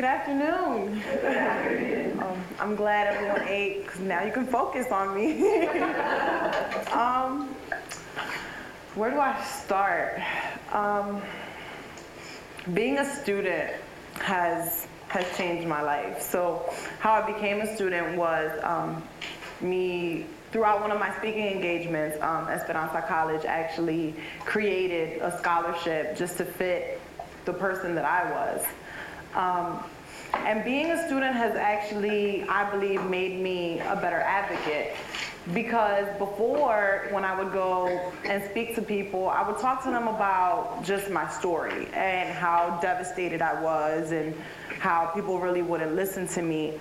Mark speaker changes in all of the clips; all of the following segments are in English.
Speaker 1: Good afternoon. Um, I'm glad everyone ate because now you can focus on me. um, where do I start? Um, being a student has has changed my life. So how I became a student was um, me throughout one of my speaking engagements, um, Esperanza College actually created a scholarship just to fit the person that I was. Um, and being a student has actually, I believe, made me a better advocate. Because before, when I would go and speak to people, I would talk to them about just my story and how devastated I was and how people really wouldn't listen to me.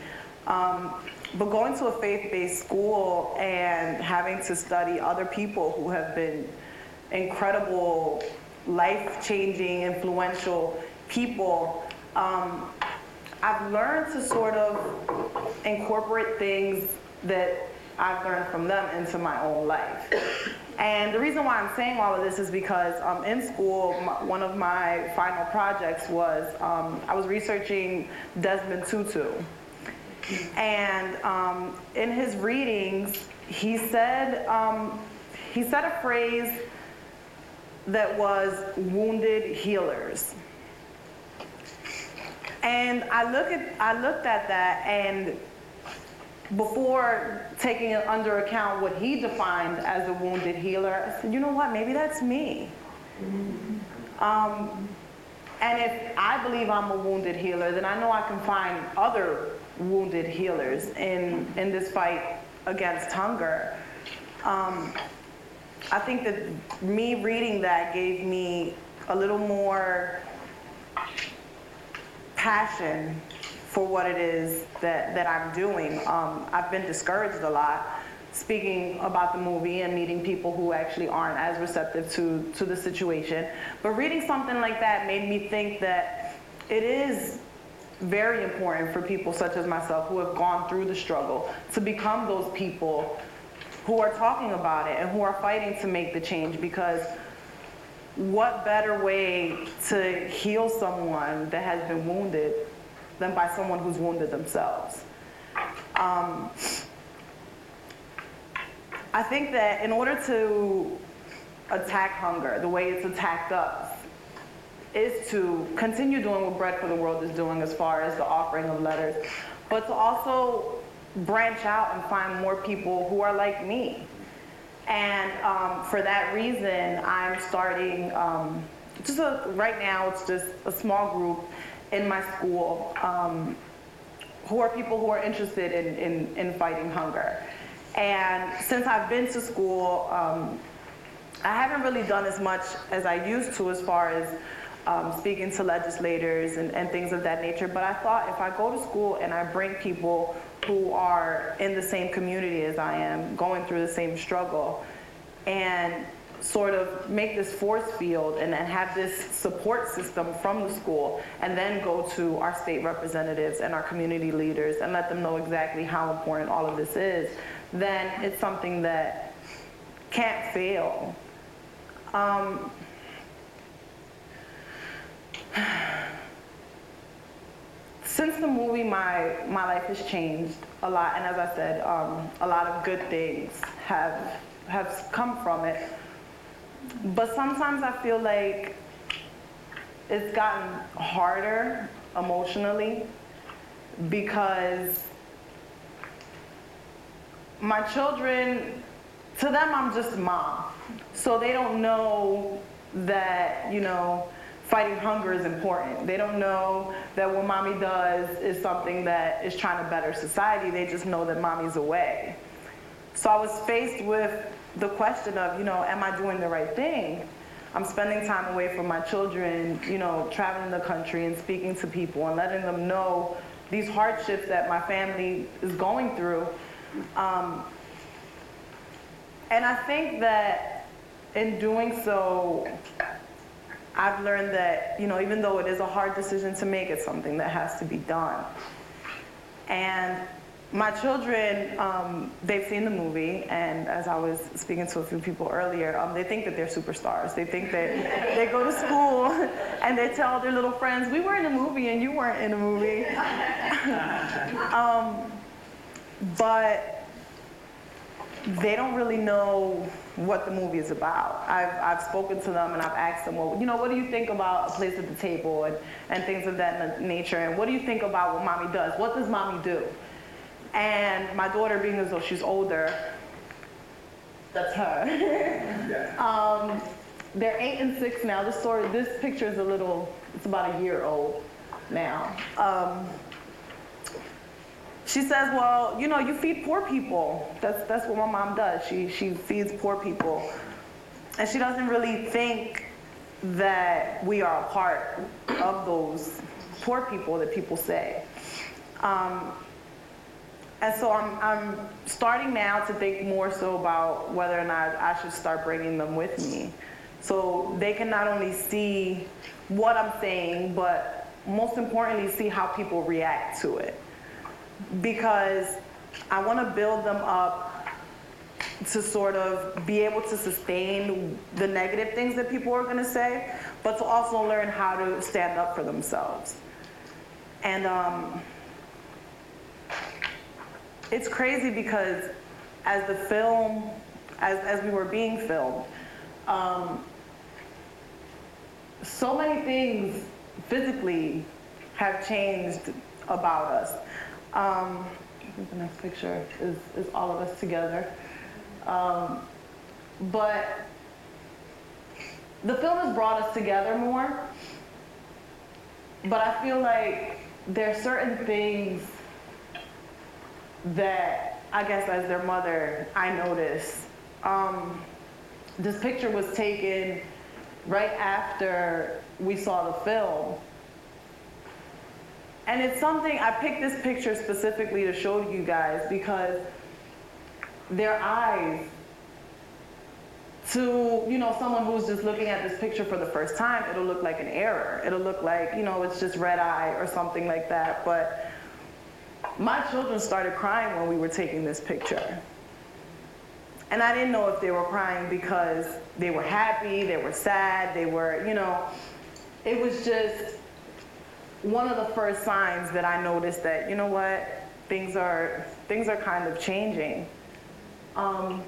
Speaker 1: Um, but going to a faith-based school and having to study other people who have been incredible, life-changing, influential people, um, I've learned to sort of incorporate things that I've learned from them into my own life. And the reason why I'm saying all of this is because um, in school, one of my final projects was um, I was researching Desmond Tutu. And um, in his readings, he said, um, he said a phrase that was wounded healers. And I look at I looked at that and before taking it under account what he defined as a wounded healer, I said, you know what, maybe that's me. Um, and if I believe I'm a wounded healer, then I know I can find other wounded healers in, in this fight against hunger. Um, I think that me reading that gave me a little more passion for what it is that, that I'm doing. Um, I've been discouraged a lot speaking about the movie and meeting people who actually aren't as receptive to, to the situation. But reading something like that made me think that it is very important for people such as myself who have gone through the struggle to become those people who are talking about it and who are fighting to make the change because what better way to heal someone that has been wounded than by someone who's wounded themselves? Um, I think that in order to attack hunger the way it's attacked us, is to continue doing what Bread for the World is doing as far as the offering of letters, but to also branch out and find more people who are like me. And um, for that reason, I'm starting um, just a, right now, it's just a small group in my school um, who are people who are interested in, in, in, fighting hunger. And since I've been to school, um, I haven't really done as much as I used to as far as um, speaking to legislators and, and things of that nature. But I thought if I go to school and I bring people who are in the same community as I am, going through the same struggle, and sort of make this force field and, and have this support system from the school and then go to our state representatives and our community leaders and let them know exactly how important all of this is, then it's something that can't fail. Um, since the movie, my, my life has changed a lot, and as I said, um, a lot of good things have, have come from it. But sometimes I feel like it's gotten harder emotionally because my children, to them, I'm just mom. So they don't know that, you know, fighting hunger is important. They don't know that what mommy does is something that is trying to better society. They just know that mommy's away. So I was faced with the question of, you know, am I doing the right thing? I'm spending time away from my children, you know, traveling the country and speaking to people and letting them know these hardships that my family is going through. Um, and I think that in doing so, I've learned that, you know, even though it is a hard decision to make, it's something that has to be done. And my children, um, they've seen the movie, and as I was speaking to a few people earlier, um, they think that they're superstars. They think that they go to school and they tell their little friends, "We were in a movie, and you weren't in a movie." um, but they don't really know what the movie is about. I've, I've spoken to them and I've asked them, well, you know, what do you think about a place at the table and, and things of that nature? And what do you think about what mommy does? What does mommy do? And my daughter, being as though she's older, that's her. yeah. um, they're eight and six now. This story, this picture is a little, it's about a year old now. Um, she says, well, you know, you feed poor people. That's, that's what my mom does. She, she feeds poor people. And she doesn't really think that we are a part of those poor people that people say. Um, and so I'm, I'm starting now to think more so about whether or not I should start bringing them with me. So they can not only see what I'm saying, but most importantly, see how people react to it. Because I want to build them up to sort of be able to sustain the negative things that people are going to say, but to also learn how to stand up for themselves. And um, it's crazy because as the film, as, as we were being filmed, um, so many things physically have changed about us. Um, I think the next picture is, is all of us together. Um, but the film has brought us together more, but I feel like there are certain things that I guess as their mother, I noticed. Um, this picture was taken right after we saw the film. And it's something, I picked this picture specifically to show you guys because their eyes to, you know, someone who's just looking at this picture for the first time, it'll look like an error. It'll look like, you know, it's just red eye or something like that. But my children started crying when we were taking this picture. And I didn't know if they were crying because they were happy, they were sad, they were, you know, it was just one of the first signs that I noticed that, you know what, things are, things are kind of changing. Um,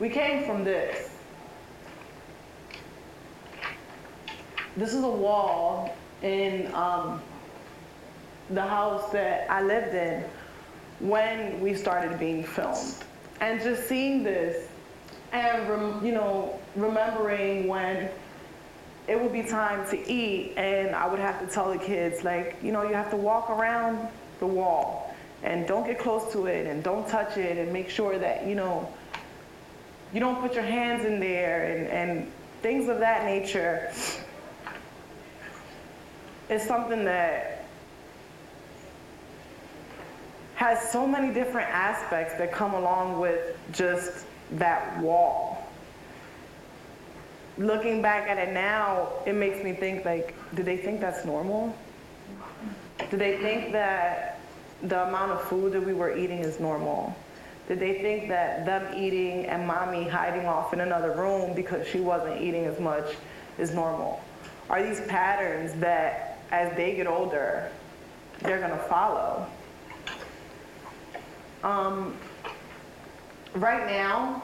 Speaker 1: we came from this. This is a wall in um, the house that I lived in when we started being filmed. And just seeing this and, rem, you know, remembering when it would be time to eat and I would have to tell the kids, like, you know, you have to walk around the wall and don't get close to it and don't touch it and make sure that, you know, you don't put your hands in there and, and things of that nature is something that has so many different aspects that come along with just that wall. Looking back at it now, it makes me think like, do they think that's normal? Do they think that the amount of food that we were eating is normal? Did they think that them eating and mommy hiding off in another room because she wasn't eating as much is normal? Are these patterns that as they get older, they're gonna follow? Um, right now,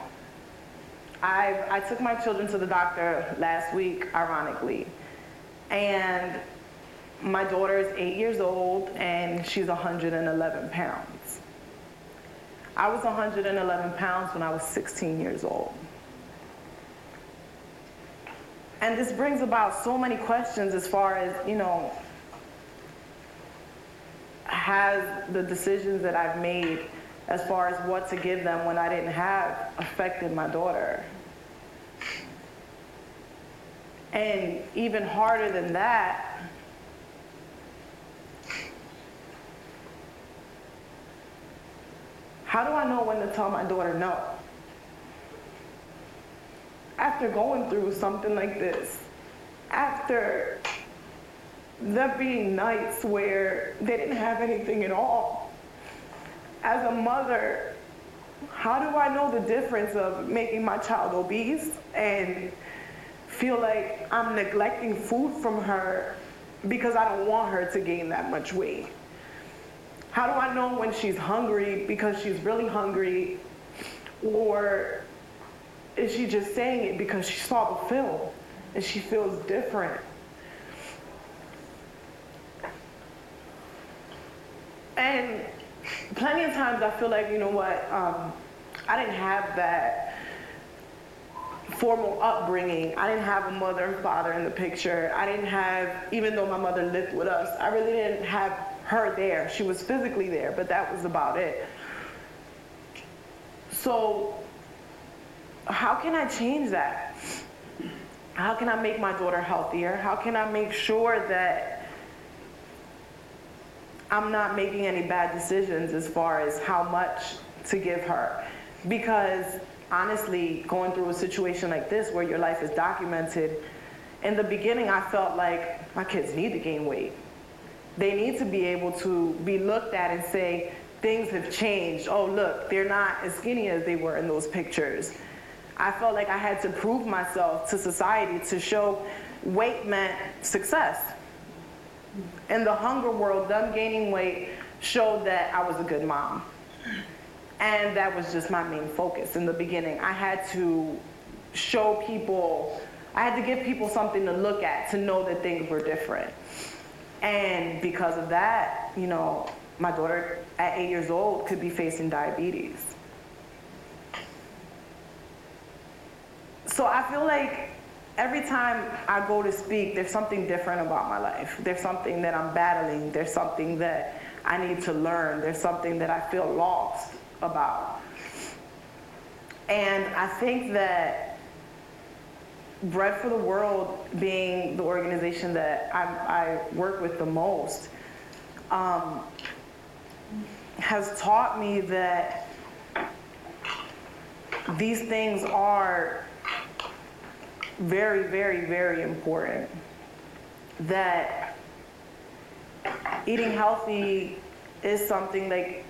Speaker 1: I, I took my children to the doctor last week, ironically, and my daughter is eight years old and she's 111 pounds. I was 111 pounds when I was 16 years old. And this brings about so many questions as far as, you know, has the decisions that I've made as far as what to give them when I didn't have affected my daughter. And even harder than that, how do I know when to tell my daughter no? After going through something like this, after there being nights where they didn't have anything at all, as a mother, how do I know the difference of making my child obese and feel like I'm neglecting food from her because I don't want her to gain that much weight? How do I know when she's hungry because she's really hungry or is she just saying it because she saw the film and she feels different? And plenty of times I feel like, you know what, um, I didn't have that formal upbringing. I didn't have a mother and father in the picture. I didn't have, even though my mother lived with us, I really didn't have her there. She was physically there, but that was about it. So, how can I change that? How can I make my daughter healthier? How can I make sure that I'm not making any bad decisions as far as how much to give her? Because honestly, going through a situation like this where your life is documented, in the beginning I felt like my kids need to gain weight. They need to be able to be looked at and say, things have changed. Oh, look, they're not as skinny as they were in those pictures. I felt like I had to prove myself to society to show weight meant success. In the hunger world, them gaining weight showed that I was a good mom. And that was just my main focus in the beginning. I had to show people, I had to give people something to look at to know that things were different. And because of that, you know, my daughter at eight years old could be facing diabetes. So I feel like every time I go to speak, there's something different about my life. There's something that I'm battling. There's something that I need to learn. There's something that I feel lost about. And I think that Bread for the World being the organization that I, I work with the most um, has taught me that these things are very, very, very important. That eating healthy is something like,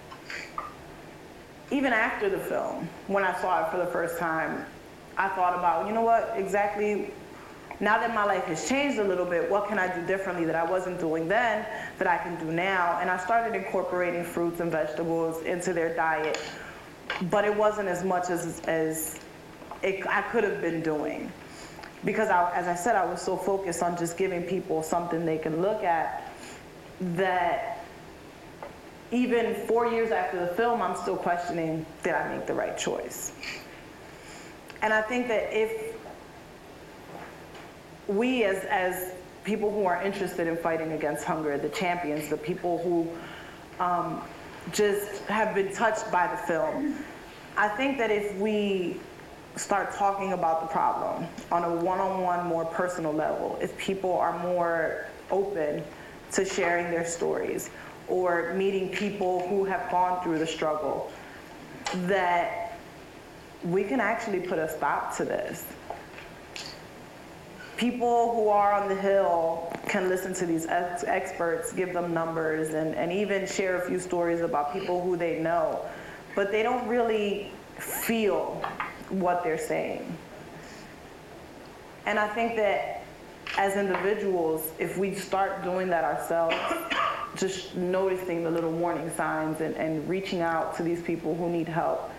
Speaker 1: even after the film, when I saw it for the first time, I thought about, you know what, exactly, now that my life has changed a little bit, what can I do differently that I wasn't doing then that I can do now? And I started incorporating fruits and vegetables into their diet, but it wasn't as much as, as it, I could have been doing. Because I, as I said, I was so focused on just giving people something they can look at that even four years after the film, I'm still questioning, did I make the right choice? And I think that if we as, as people who are interested in fighting against hunger, the champions, the people who um, just have been touched by the film, I think that if we start talking about the problem on a one-on-one, more personal level, if people are more open to sharing their stories or meeting people who have gone through the struggle, that we can actually put a stop to this. People who are on the Hill can listen to these ex experts, give them numbers, and, and even share a few stories about people who they know, but they don't really feel what they're saying. And I think that as individuals, if we start doing that ourselves, just noticing the little warning signs and, and reaching out to these people who need help,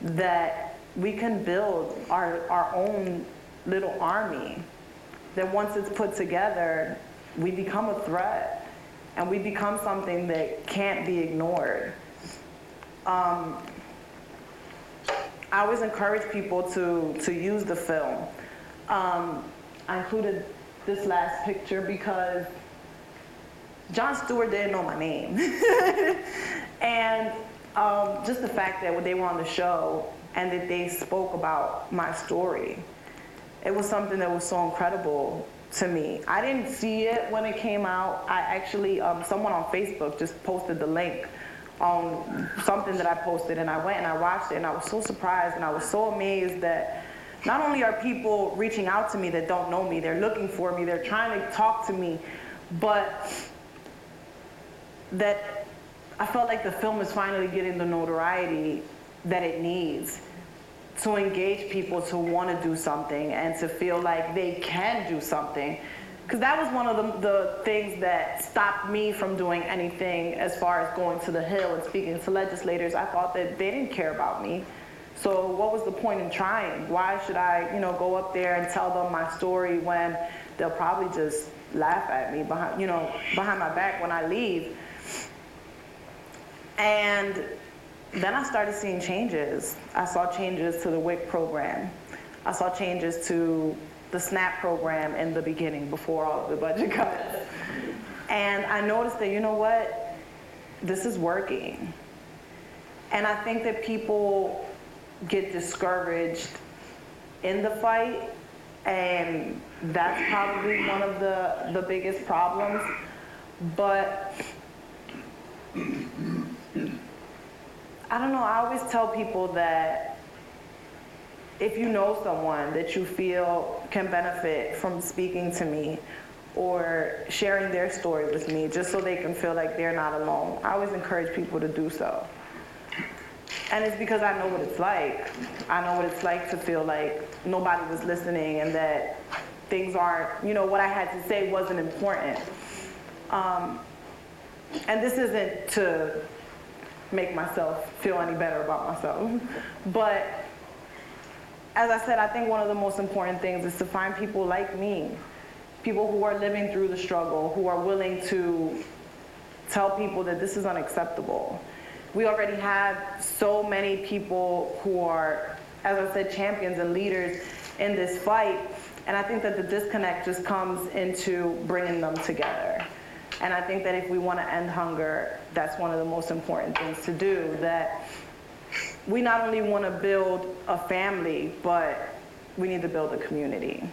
Speaker 1: that we can build our, our own little army that once it's put together, we become a threat and we become something that can't be ignored. Um, I always encourage people to, to use the film. Um, I included this last picture because Jon Stewart didn't know my name. and um, just the fact that they were on the show, and that they spoke about my story. It was something that was so incredible to me. I didn't see it when it came out. I actually, um, someone on Facebook just posted the link on something that I posted, and I went and I watched it, and I was so surprised and I was so amazed that not only are people reaching out to me that don't know me, they're looking for me, they're trying to talk to me, but that I felt like the film is finally getting the notoriety that it needs to engage people to want to do something and to feel like they can do something. Because that was one of the, the things that stopped me from doing anything as far as going to the Hill and speaking to legislators. I thought that they didn't care about me. So what was the point in trying? Why should I, you know, go up there and tell them my story when they'll probably just laugh at me behind, you know, behind my back when I leave? And then I started seeing changes. I saw changes to the WIC program. I saw changes to the SNAP program in the beginning before all of the budget cuts. And I noticed that, you know what, this is working. And I think that people get discouraged in the fight, and that's probably one of the, the biggest problems. But I don't know, I always tell people that if you know someone that you feel can benefit from speaking to me or sharing their story with me, just so they can feel like they're not alone, I always encourage people to do so. And it's because I know what it's like. I know what it's like to feel like nobody was listening and that things aren't, you know, what I had to say wasn't important. Um, and this isn't to make myself feel any better about myself. But as I said, I think one of the most important things is to find people like me, people who are living through the struggle, who are willing to tell people that this is unacceptable. We already have so many people who are, as I said, champions and leaders in this fight. And I think that the disconnect just comes into bringing them together. And I think that if we want to end hunger, that's one of the most important things to do. That we not only want to build a family, but we need to build a community.